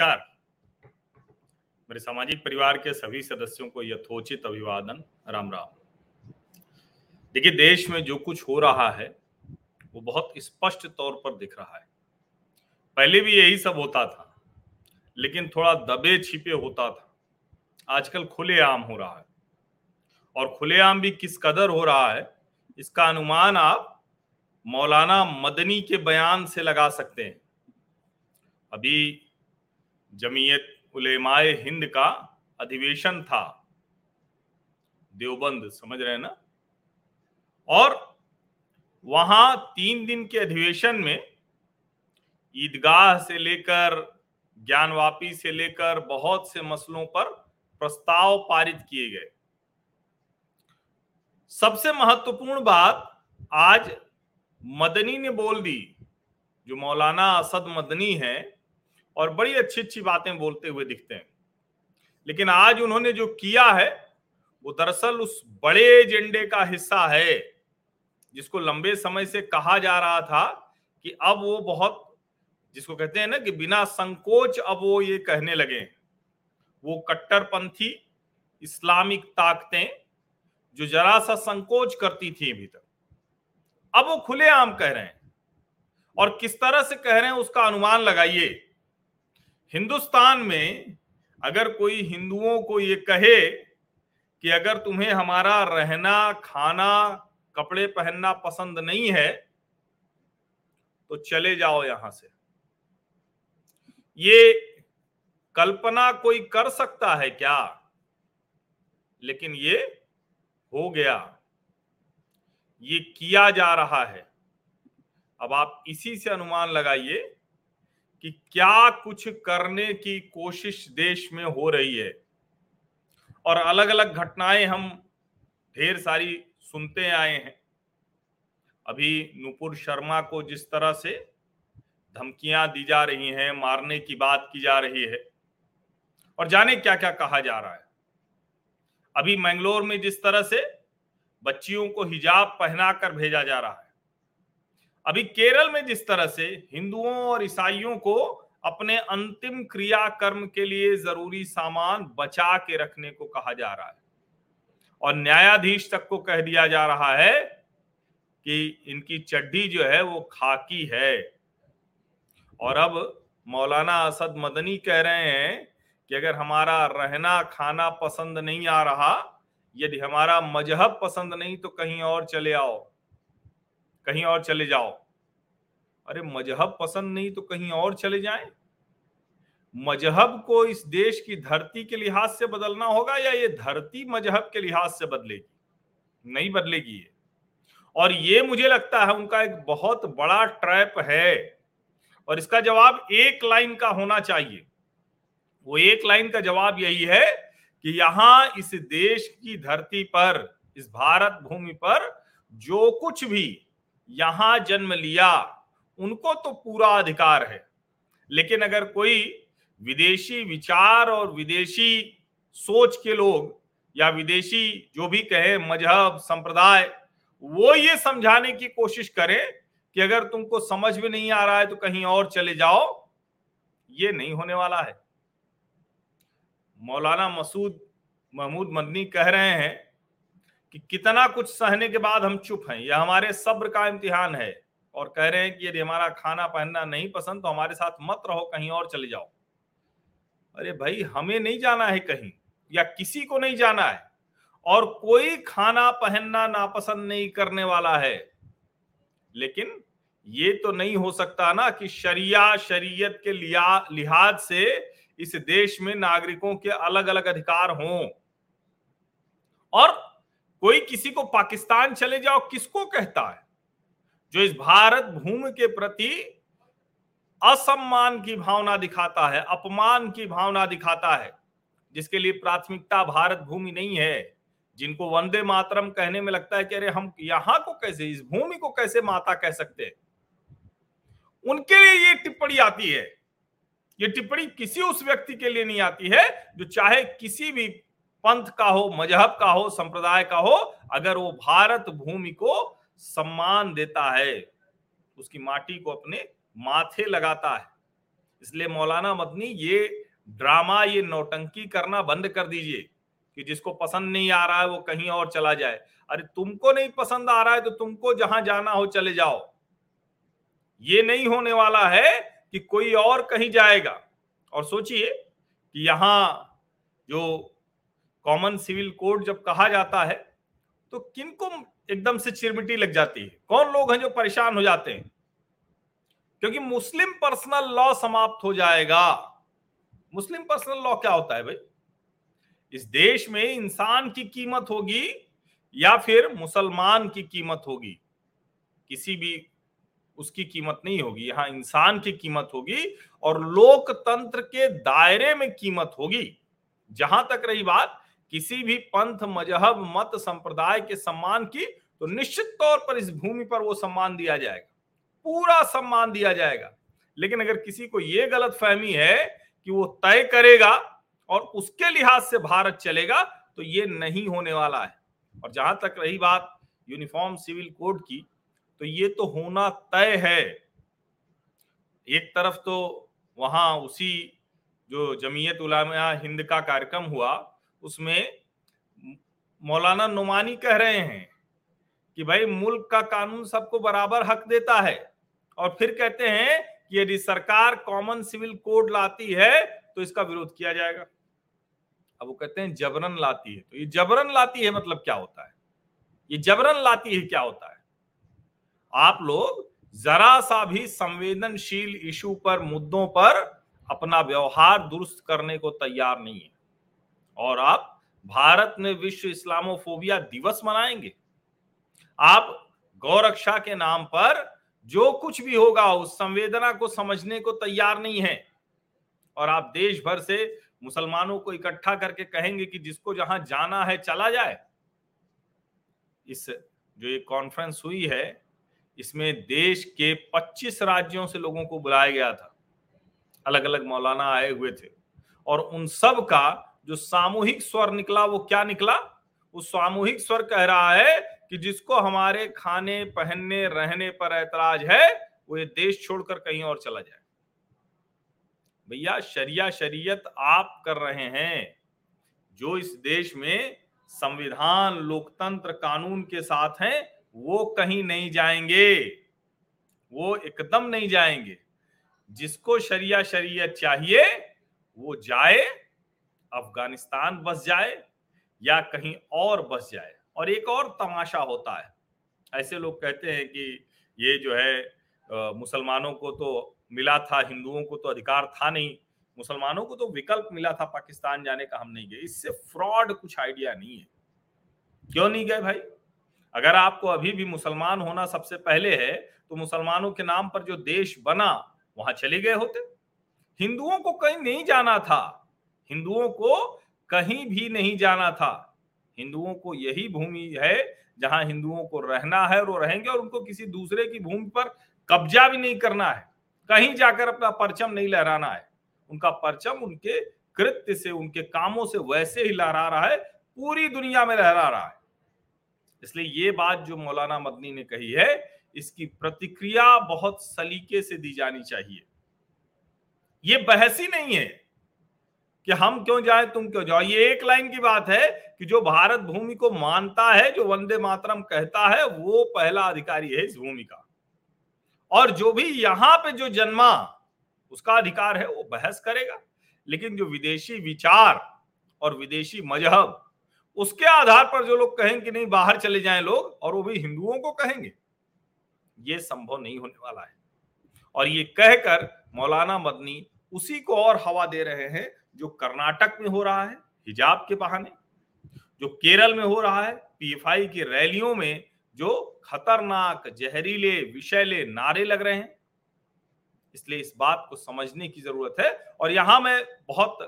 नमस्कार। मेरे सामाजिक परिवार के सभी सदस्यों को यथोचित अभिवादन। राम राम। देखिए, देश में जो कुछ हो रहा है, वो बहुत स्पष्ट तौर पर दिख रहा है। पहले भी यही सब होता था, लेकिन थोड़ा दबे छिपे होता था। आजकल खुलेआम हो रहा है। और खुलेआम भी किस कदर हो रहा है, इसका अनुमान आप मौलाना मदनी के बयान से लगा सकते हैं। अभी जमीयत उलेमाए हिंद का अधिवेशन था। देवबंद, समझ रहे हैं ना? और वहाँ तीन दिन के अधिवेशन में ईदगाह से लेकर, ज्ञानवापी से लेकर बहुत से मसलों पर प्रस्ताव पारित किए गए। सबसे महत्वपूर्ण बात आज मदनी ने बोल दी, जो मौलाना असद मदनी है और बड़ी अच्छी अच्छी बातें बोलते हुए दिखते हैं। लेकिन आज उन्होंने जो किया है, वो दरअसल उस बड़े एजेंडे का हिस्सा है, जिसको लंबे समय से कहा जा रहा था कि अब वो बहुत, जिसको कहते हैं ना कि बिना संकोच अब वो ये कहने लगे वो कट्टरपंथी, इस्लामिक ताकतें, जो जरा सा संकोच करती थी अभी तक। अब वो खुलेआम कह रहे हैं। और किस तरह से कह रहे हैं उसका अनुमान लगाइए। हिंदुस्तान में अगर कोई हिंदुओं को ये कहे कि अगर तुम्हें हमारा रहना, खाना, कपड़े पहनना पसंद नहीं है तो चले जाओ यहाँ से। ये कल्पना कोई कर सकता है क्या? लेकिन ये हो गया। ये किया जा रहा है। अब आप इसी से अनुमान लगाइए कि क्या कुछ करने की कोशिश देश में हो रही है? और अलग अलग घटनाएँ हम ढेर सारी सुनते आए हैं। अभी नुपुर शर्मा को जिस तरह से धमकियाँ दी जा रही हैं, मारने की बात की जा रही है, और जाने क्या क्या कहा जा रहा है। अभी मैंगलोर में जिस तरह से बच्चियों को हिजाब पहनाकर भेजा जा रहा है अभी केरल में जिस तरह से हिंदुओं और ईसाइयों को अपने अंतिम क्रिया कर्म के लिए ज़रूरी सामान बचा के रखने को कहा जा रहा है, और न्यायाधीश तक को कह दिया जा रहा है कि इनकी चड्डी जो है वो खाकी है। और अब मौलाना असद मदनी कह रहे हैं कि अगर हमारा रहना खाना पसंद नहीं आ रहा, यदि हमारा मज़हब पसंद नहीं तो कहीं और चले आओ। कहीं और चले जाओ। अरे, मज़हब पसंद नहीं तो कहीं और चले जाएँ। मज़हब को इस देश की धरती के लिहाज से बदलना होगा या ये धरती मज़हब के लिहाज से बदलेगी? नहीं बदलेगी ये। और ये मुझे लगता है उनका एक बहुत बड़ा ट्रैप है। और इसका जवाब एक लाइन का होना चाहिए। वो एक लाइन का जवाब यही है कि यहाँ इस देश की धरती पर, इस भारत भूमि पर जो कुछ भी यहाँ जन्म लिया, उनको तो पूरा अधिकार है। लेकिन अगर कोई विदेशी विचार और विदेशी सोच के लोग या विदेशी जो भी कहे मज़हब, संप्रदाय, वो ये समझाने की कोशिश करें कि अगर तुमको समझ में नहीं आ रहा है तो कहीं और चले जाओ, ये नहीं होने वाला है। मौलाना मसूद महमूद मदनी कह रहे हैं कि कितना कुछ सहने के बाद हम चुप हैं। यह हमारे सब्र का इम्तिहान है और कह रहे हैं कि यदि हमारा खाना पहनना नहीं पसंद तो हमारे साथ मत रहो, कहीं और चले जाओ। अरे भाई, हमें नहीं जाना है कहीं, या किसी को नहीं जाना है, और कोई खाना पहनना नापसंद नहीं करने वाला है। लेकिन ये तो नहीं हो सकता ना कि शरिया, शरीयत के लिहाज से इस देश में नागरिकों के अलग अलग अधिकार हों। और कोई किसी को पाकिस्तान चले जाओ, किसको कहता है? जो इस भारत भूमि के प्रति असम्मान की भावना दिखाता है, अपमान की भावना दिखाता है, जिसके लिए प्राथमिकता भारत भूमि नहीं है, जिनको वंदे मातरम कहने में लगता है कि अरे हम यहाँ को कैसे, इस भूमि को कैसे माता कह सकते हैं? उनके लिए ये टिप्पणी आती है। ये टिप्पणी किसी उस व्यक्ति के लिए नहीं आती है, जो चाहे किसी भी पंथ का हो, मज़हब का हो, संप्रदाय का हो, अगर वो भारत भूमि को सम्मान देता है, उसकी माटी को अपने माथे लगाता है। इसलिए मौलाना मदनी, ये ड्रामा, ये नौटंकी करना बंद कर दीजिए कि जिसको पसंद नहीं आ रहा है, वो कहीं और चला जाए। अरे, तुमको नहीं पसंद आ रहा है तो तुमको जहाँ जाना हो, चले जाओ। ये नहीं होने वाला है कि कोई और कहीं जाएगा। और सोचिए कि यहाँ जो कॉमन सिविल कोड जब कहा जाता है तो किनको एकदम से चिरमिटी लग जाती है? कौन लोग हैं जो परेशान हो जाते हैं? क्योंकि मुस्लिम पर्सनल लॉ समाप्त हो जाएगा। मुस्लिम पर्सनल लॉ क्या होता है भाई? इस देश में इंसान की कीमत होगी या फिर मुसलमान की कीमत होगी। किसी भी उसकी कीमत नहीं होगी। यहाँ इंसान की कीमत होगी और लोकतंत्र के दायरे में कीमत होगी। जहाँ तक रही बात किसी भी पंथ, मज़हब, मत, संप्रदाय के सम्मान की तो निश्चित तौर पर इस भूमि पर वो सम्मान दिया जाएगा। पूरा सम्मान दिया जाएगा। लेकिन अगर किसी को यह गलत फहमी है कि वो तय करेगा और उसके लिहाज से भारत चलेगा तो ये नहीं होने वाला है। और जहाँ तक रही बात यूनिफॉर्म सिविल कोड की तो ये तो होना तय है। एक तरफ़ तो वहाँ उसी जो जमीयत उलामा हिंद का कार्यक्रम हुआ उसमें मौलाना नुमानी कह रहे हैं कि भाई मुल्क का कानून सबको बराबर हक देता है। और फिर कहते हैं कि यदि सरकार कॉमन सिविल कोड लाती है तो इसका विरोध किया जाएगा। अब वो कहते हैं जबरन लाती है। तो ये जबरन लाती है मतलब क्या होता है? ये जबरन लाती है क्या होता है? आप लोग जरा सा भी संवेदनशील इशू पर, मुद्दों पर अपना व्यवहार दुरुस्त करने को तैयार नहीं है। और आप भारत में विश्व इस्लामोफोबिया दिवस मनाएँगे। आप गौरक्षा के नाम पर जो कुछ भी होगा, उस संवेदना को समझने को तैयार नहीं है। और आप देश भर से मुसलमानों को इकट्ठा करके कहेंगे कि जिसको जहाँ जाना है, चला जाए। इस जो ये कॉन्फ्रेंस हुई है, इसमें देश के 25 राज्यों से लोगों को बुलाया गया था। अलग अलग मौलाना आए हुए थे। और उन सब का जो सामूहिक स्वर निकला, वो क्या निकला? उस सामूहिक स्वर कह रहा है कि जिसको हमारे खाने, पहनने, रहने पर ऐतराज है, वो ये देश छोड़कर कहीं और चला जाए। भैया, शरिया, शरीयत आप कर रहे हैं, जो इस देश में संविधान, लोकतंत्र, कानून के साथ हैं, वो कहीं नहीं जाएँगे। वो एकदम नहीं जाएँगे। जिसको शरिया, शरीयत चाहिए, वो जाए अफ़गानिस्तान बस जाए या कहीं और बस जाए। और एक और तमाशा होता है। ऐसे लोग कहते हैं कि ये जो है मुसलमानों को तो मिला था, हिंदुओं को तो अधिकार था नहीं। मुसलमानों को तो विकल्प मिला था पाकिस्तान जाने का, हम नहीं गए। इससे फ्रॉड कुछ आइडिया नहीं है। क्यों नहीं गए भाई? अगर आपको अभी भी मुसलमान होना सबसे पहले है तो मुसलमानों के नाम पर जो देश बना, वहाँ चले गए होते। हिंदुओं को कहीं नहीं जाना था। हिंदुओं को कहीं भी नहीं जाना था। हिंदुओं को यही भूमि है जहाँ हिंदुओं को रहना है और वो रहेंगे और उनको किसी दूसरे की भूमि पर कब्जा भी नहीं करना है। कहीं जाकर अपना परचम नहीं लहराना है। उनका परचम उनके कृत्य से, उनके कामों से वैसे ही लहरा रहा है, पूरी दुनिया में लहरा रहा है। इसलिए ये बात जो मौलाना मदनी ने कही है, इसकी प्रतिक्रिया बहुत सलीके से दी जानी चाहिए। ये बहस ही नहीं है कि हम क्यों जाए, तुम क्यों जाओ? ये एक लाइन की बात है कि जो भारत भूमि को मानता है, जो वंदे मातरम कहता है, वो पहला अधिकारी है इस भूमि का। और जो भी यहाँ पे जो जन्मा, उसका अधिकार है, वो बहस करेगा। लेकिन जो विदेशी विचार और विदेशी मज़हब, उसके आधार पर जो लोग कहेंगे कि नहीं, बाहर चले जाएँ लोग, और वो भी हिंदुओं को कहेंगे, ये संभव नहीं होने वाला है। और ये कहकर मौलाना मदनी उसी को और हवा दे रहे हैं जो कर्नाटक में हो रहा है, हिजाब के बहाने, जो केरल में हो रहा है, पीएफआई की रैलियों में जो खतरनाक जहरीले विषैले नारे लग रहे हैं। इसलिए इस बात को समझने की ज़रूरत है। और यहाँ मैं बहुत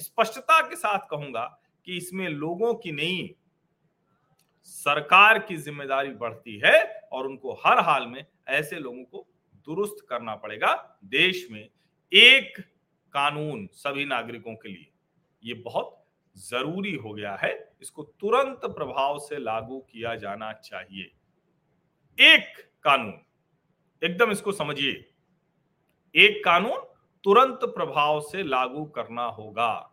स्पष्टता के साथ कहूँगा कि इसमें लोगों की नहीं, सरकार की ज़िम्मेदारी बढ़ती है और उनको हर हाल में ऐसे लोगों को दुरुस्त करना पड़ेगा। देश में एक कानून सभी नागरिकों के लिए। ये बहुत ज़रूरी हो गया है। इसको तुरंत प्रभाव से लागू किया जाना चाहिए। एक कानून, एकदम इसको समझिए। एक कानून तुरंत प्रभाव से लागू करना होगा।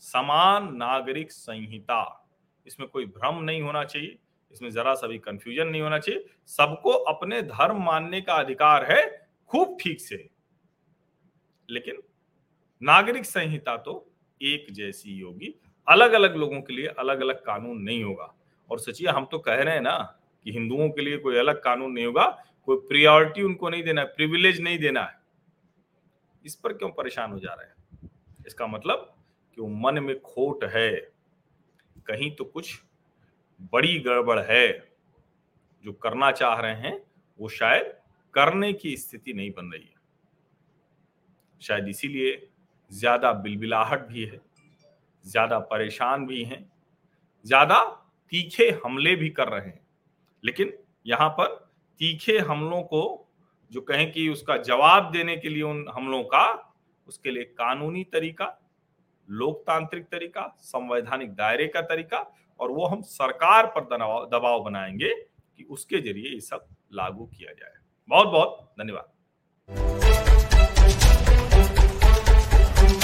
समान नागरिक संहिता। इसमें कोई भ्रम नहीं होना चाहिए। इसमें जरा सा भी कंफ्यूजन नहीं होना चाहिए। सबको अपने धर्म मानने का अधिकार है, खूब ठीक से। लेकिन नागरिक संहिता तो एक जैसी होगी। अलग अलग लोगों के लिए अलग अलग कानून नहीं होगा। और सचिया, हम तो कह रहे हैं ना कि हिंदुओं के लिए कोई अलग कानून नहीं होगा, कोई प्रियोरिटी उनको नहीं देना है प्रिविलेज नहीं देना है। इस पर क्यों परेशान हो जा रहे हैं? इसका मतलब कि वो मन में खोट है। कहीं तो कुछ बड़ी गड़बड़ है। जो करना चाह रहे हैं, वो शायद करने की स्थिति नहीं बन रही है। शायद इसीलिए ज़्यादा बिलबिलाहट भी है, ज़्यादा परेशान भी हैं, ज़्यादा तीखे हमले भी कर रहे हैं। लेकिन यहाँ पर तीखे हमलों को, जो कहें कि उसका जवाब देने के लिए उन हमलों का, उसके लिए कानूनी तरीका, लोकतांत्रिक तरीका, संवैधानिक दायरे का तरीका, और वो हम सरकार पर दबाव बनाएँगे कि उसके ज़रिए ये सब लागू किया जाए। बहुत बहुत धन्यवाद।